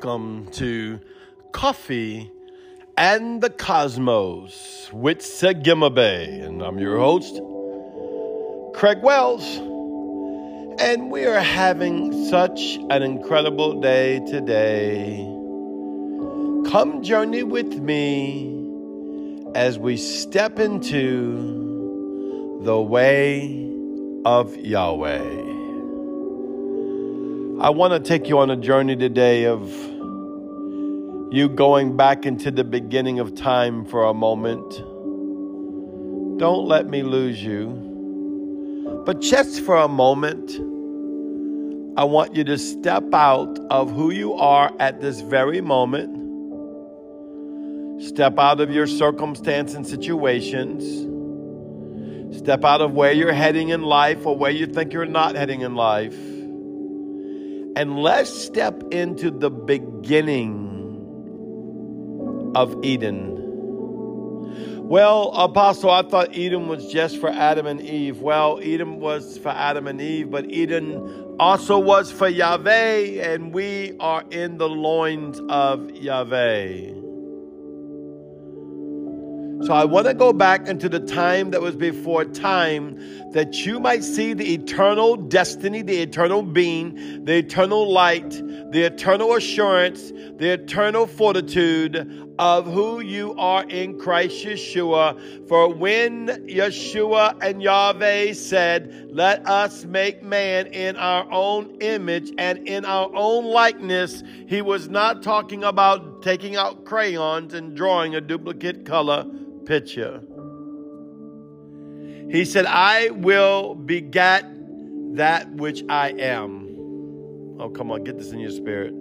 welcome to Coffee and the Cosmos with Segimabe. And I'm your host, Craig Wells. And we are having such an incredible day today. Come journey with me as we step into the way of Yahweh. I want to take you on a journey today of you going back into the beginning of time for a moment. Don't let me lose you. But just for a moment, I want you to step out of who you are at this very moment. Step out of your circumstance and situations. Step out of where you're heading in life or where you think you're not heading in life. And let's step into the beginning of Eden. Well, Apostle, I thought Eden was just for Adam and Eve. Well, Eden was for Adam and Eve, but Eden also was for Yahweh, and we are in the loins of Yahweh. So I want to go back into the time that was before time that you might see the eternal destiny, the eternal being, the eternal light, the eternal assurance, the eternal fortitude of who you are in Christ Yeshua. For when Yeshua and Yahweh said, Let us make man in our own image and in our own likeness, he was not talking about taking out crayons and drawing a duplicate color picture. He said, I will begat that which I am. Oh, come on, get this in your spirit.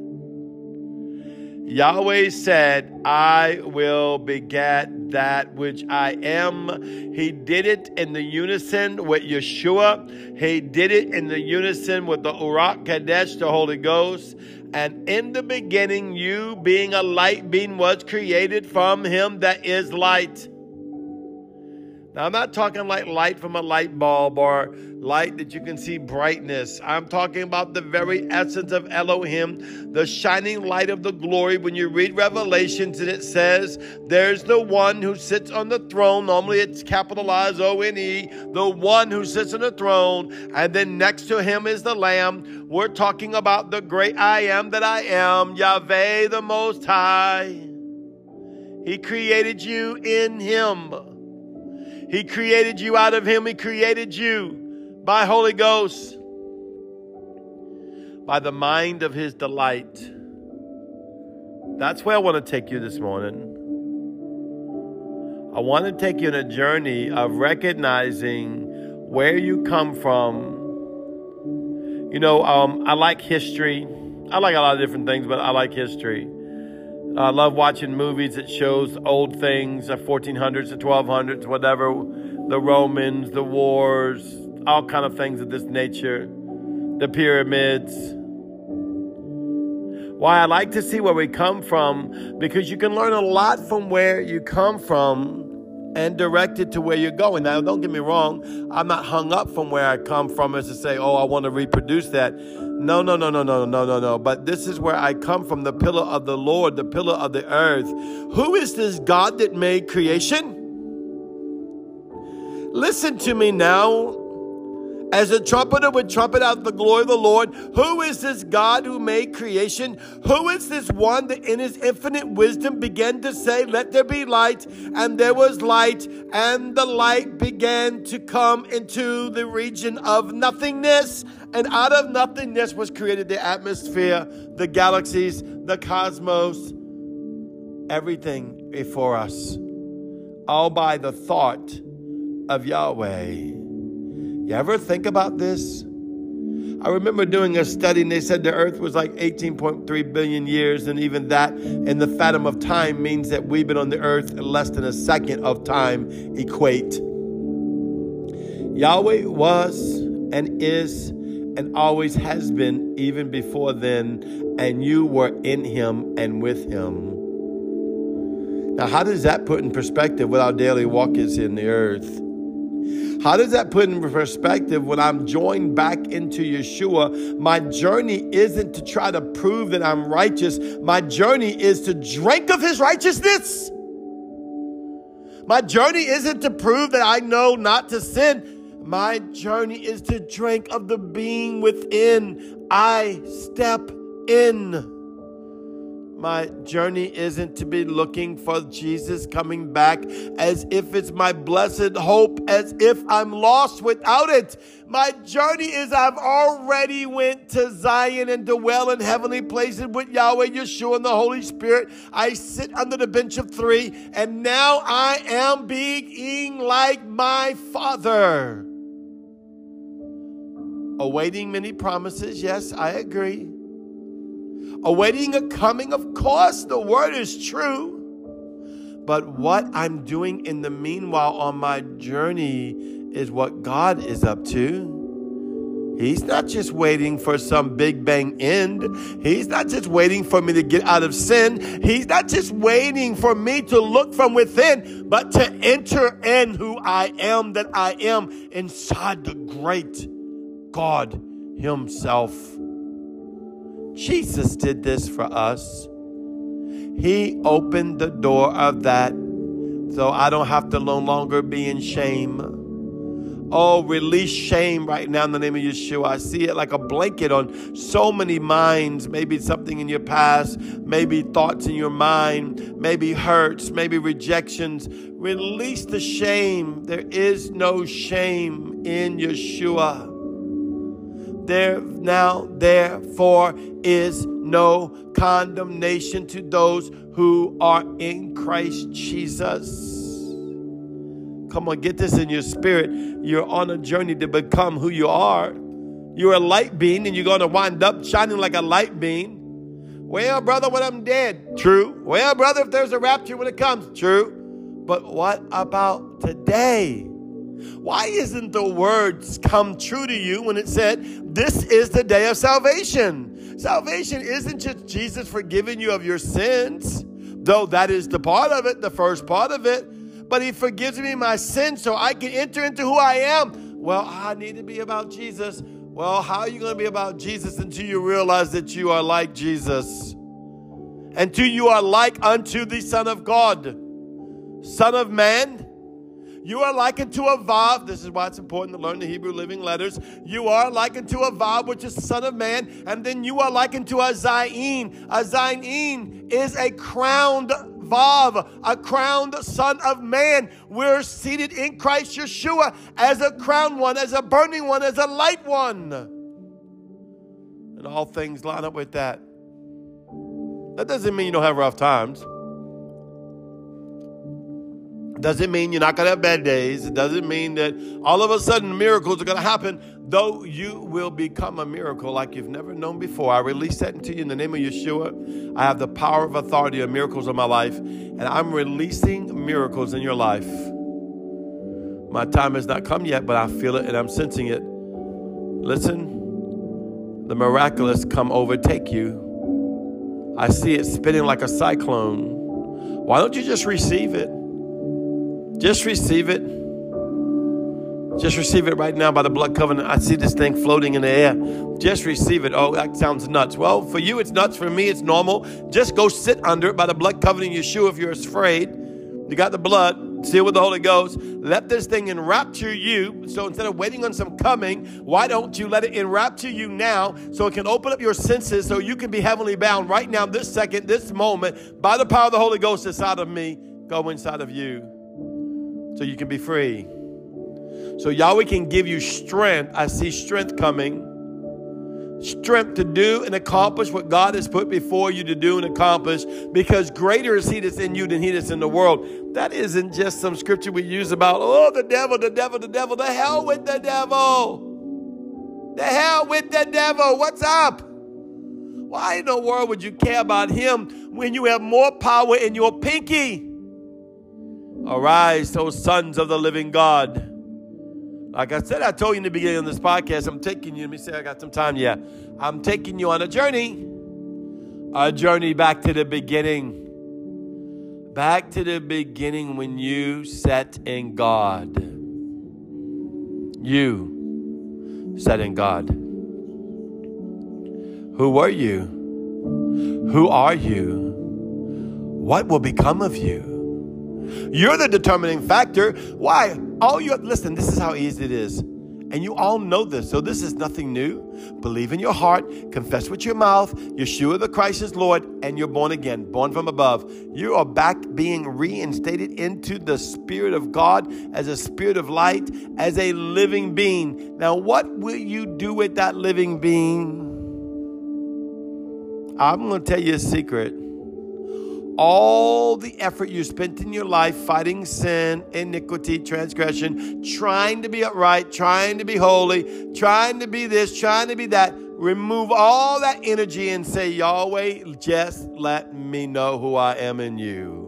Yahweh said, I will begat that which I am. He did it in the unison with Yeshua. He did it in the unison with the Urak Kadesh, the Holy Ghost. And in the beginning, you being a light being was created from him that is light. Now, I'm not talking like light from a light bulb or light that you can see brightness. I'm talking about the very essence of Elohim, the shining light of the glory. When you read Revelations and it says, There's the one who sits on the throne. Normally it's capitalized O N E, the one who sits on the throne. And then next to him is the Lamb. We're talking about the great I am that I am, Yahweh the Most High. He created you in him. He created you out of Him. He created you by Holy Ghost, by the mind of His delight. That's where I want to take you this morning. I want to take you on a journey of recognizing where you come from. You know, um, I like history. I like a lot of different things, but I like history. I love watching movies that shows old things, the 1400s, the 1200s, whatever, the Romans, the wars, all kind of things of this nature, the pyramids. Why I like to see where we come from because you can learn a lot from where you come from and direct it to where you're going. Now, don't get me wrong, I'm not hung up from where I come from as to say, oh, I want to reproduce that. No, no, no, no, no, no, no, no. But this is where I come from the pillar of the Lord, the pillar of the earth. Who is this God that made creation? Listen to me now. As a trumpeter would trumpet out the glory of the Lord, who is this God who made creation? Who is this one that in his infinite wisdom began to say, Let there be light? And there was light, and the light began to come into the region of nothingness. And out of nothingness was created the atmosphere, the galaxies, the cosmos, everything before us, all by the thought of Yahweh. You ever think about this? I remember doing a study and they said the earth was like 18.3 billion years, and even that in the fathom of time means that we've been on the earth less than a second of time equate. Yahweh was and is and always has been even before then, and you were in him and with him. Now, how does that put in perspective what our daily walk is in the earth? How does that put in perspective when I'm joined back into Yeshua? My journey isn't to try to prove that I'm righteous. My journey is to drink of his righteousness. My journey isn't to prove that I know not to sin. My journey is to drink of the being within. I step in. My journey isn't to be looking for Jesus coming back as if it's my blessed hope, as if I'm lost without it. My journey is I've already went to Zion and dwell in heavenly places with Yahweh, Yeshua, and the Holy Spirit. I sit under the bench of three, and now I am being like my Father. Awaiting many promises, yes, I agree awaiting a coming. Of course, the word is true. But what I'm doing in the meanwhile on my journey is what God is up to. He's not just waiting for some big bang end. He's not just waiting for me to get out of sin. He's not just waiting for me to look from within, but to enter in who I am, that I am inside the great God Himself. Jesus did this for us. He opened the door of that so I don't have to no longer be in shame. Oh, release shame right now in the name of Yeshua. I see it like a blanket on so many minds. Maybe something in your past, maybe thoughts in your mind, maybe hurts, maybe rejections. Release the shame. There is no shame in Yeshua. There now, therefore, is no condemnation to those who are in Christ Jesus. Come on, get this in your spirit. You're on a journey to become who you are. You're a light beam and you're going to wind up shining like a light beam. Well, brother, when I'm dead, true. Well, brother, if there's a rapture when it comes, true. But what about today? Why isn't the words come true to you when it said, This is the day of salvation? Salvation isn't just Jesus forgiving you of your sins, though that is the part of it, the first part of it, but He forgives me my sins so I can enter into who I am. Well, I need to be about Jesus. Well, how are you going to be about Jesus until you realize that you are like Jesus? Until you are like unto the Son of God, Son of Man you are likened to a Vav. This is why it's important to learn the Hebrew living letters. You are likened to a Vav, which is the Son of Man. And then you are likened to a Zayin. A Zayin is a crowned Vav, a crowned Son of Man. We're seated in Christ Yeshua as a crowned one, as a burning one, as a light one. And all things line up with that. That doesn't mean you don't have rough times. Doesn't mean you're not going to have bad days. It doesn't mean that all of a sudden miracles are going to happen, though you will become a miracle like you've never known before. I release that into you in the name of Yeshua. I have the power of authority of miracles in my life, and I'm releasing miracles in your life. My time has not come yet, but I feel it and I'm sensing it. Listen, the miraculous come overtake you. I see it spinning like a cyclone. Why don't you just receive it? Just receive it. Just receive it right now by the blood covenant. I see this thing floating in the air. Just receive it. Oh, that sounds nuts. Well, for you, it's nuts. For me, it's normal. Just go sit under it by the blood covenant Yeshua if you're afraid. You got the blood, seal with the Holy Ghost. Let this thing enrapture you. So instead of waiting on some coming, why don't you let it enrapture you now so it can open up your senses so you can be heavenly bound right now, this second, this moment, by the power of the Holy Ghost inside of me, go inside of you so you can be free. So Yahweh can give you strength. I see strength coming. Strength to do and accomplish what God has put before you to do and accomplish because greater is He that's in you than He that's in the world. That isn't just some scripture we use about, oh, the devil, the devil, the devil. The hell with the devil. The hell with the devil. What's up? Why in the world would you care about him when you have more power in your pinky? Arise, O sons of the living God. Like I said, I told you in the beginning of this podcast, I'm taking you, let me say I got some time. Yeah. I'm taking you on a journey. A journey back to the beginning. Back to the beginning when you set in God. You said in God. Who were you? Who are you? What will become of you? You're the determining factor. Why? All you listen, this is how easy it is. And you all know this, so this is nothing new. Believe in your heart, confess with your mouth, Yeshua the Christ is Lord, and you're born again, born from above. You are back being reinstated into the Spirit of God as a spirit of light, as a living being. Now, what will you do with that living being? I'm going to tell you a secret all the effort you spent in your life fighting sin, iniquity, transgression, trying to be upright, trying to be holy, trying to be this, trying to be that, remove all that energy and say, Yahweh, just let me know who I am in you.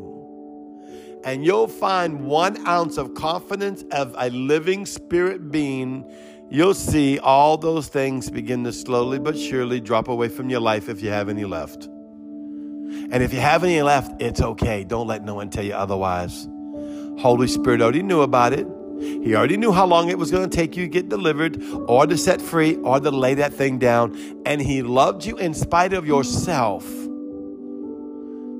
And you'll find one ounce of confidence of a living spirit being. You'll see all those things begin to slowly but surely drop away from your life if you have any left. And if you have any left, it's okay. Don't let no one tell you otherwise. Holy Spirit already knew about it. He already knew how long it was going to take you to get delivered or to set free or to lay that thing down. And He loved you in spite of yourself.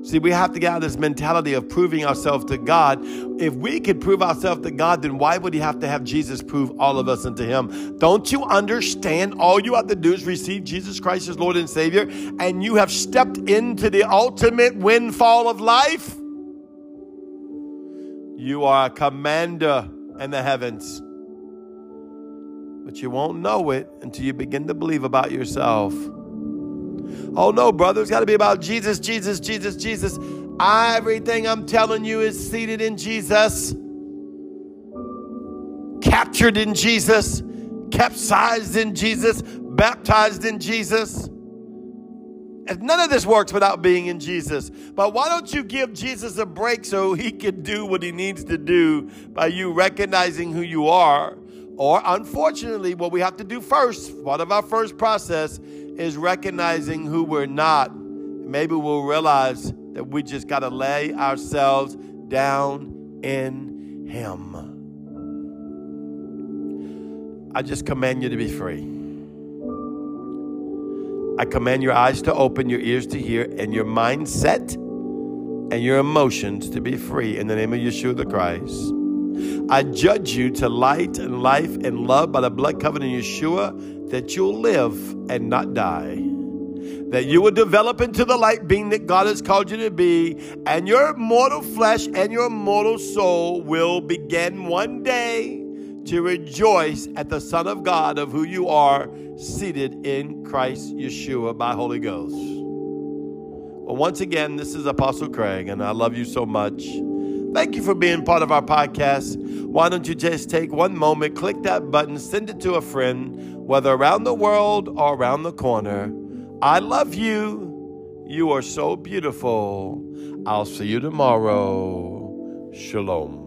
See, we have to get out of this mentality of proving ourselves to God. If we could prove ourselves to God, then why would He have to have Jesus prove all of us unto Him? Don't you understand? All you have to do is receive Jesus Christ as Lord and Savior, and you have stepped into the ultimate windfall of life. You are a commander in the heavens. But you won't know it until you begin to believe about yourself. Oh no, brother, it's got to be about Jesus, Jesus, Jesus, Jesus. Everything I'm telling you is seated in Jesus, captured in Jesus, capsized in Jesus, baptized in Jesus. And none of this works without being in Jesus. But why don't you give Jesus a break so he can do what he needs to do by you recognizing who you are? Or, unfortunately, what we have to do first, part of our first process, is recognizing who we're not. Maybe we'll realize that we just got to lay ourselves down in Him. I just command you to be free. I command your eyes to open, your ears to hear, and your mindset and your emotions to be free in the name of Yeshua the Christ. I judge you to light and life and love by the blood covenant in Yeshua that you'll live and not die. That you will develop into the light being that God has called you to be, and your mortal flesh and your mortal soul will begin one day to rejoice at the Son of God of who you are, seated in Christ Yeshua by Holy Ghost. Well, once again, this is Apostle Craig, and I love you so much. Thank you for being part of our podcast. Why don't you just take one moment, click that button, send it to a friend, whether around the world or around the corner. I love you. You are so beautiful. I'll see you tomorrow. Shalom.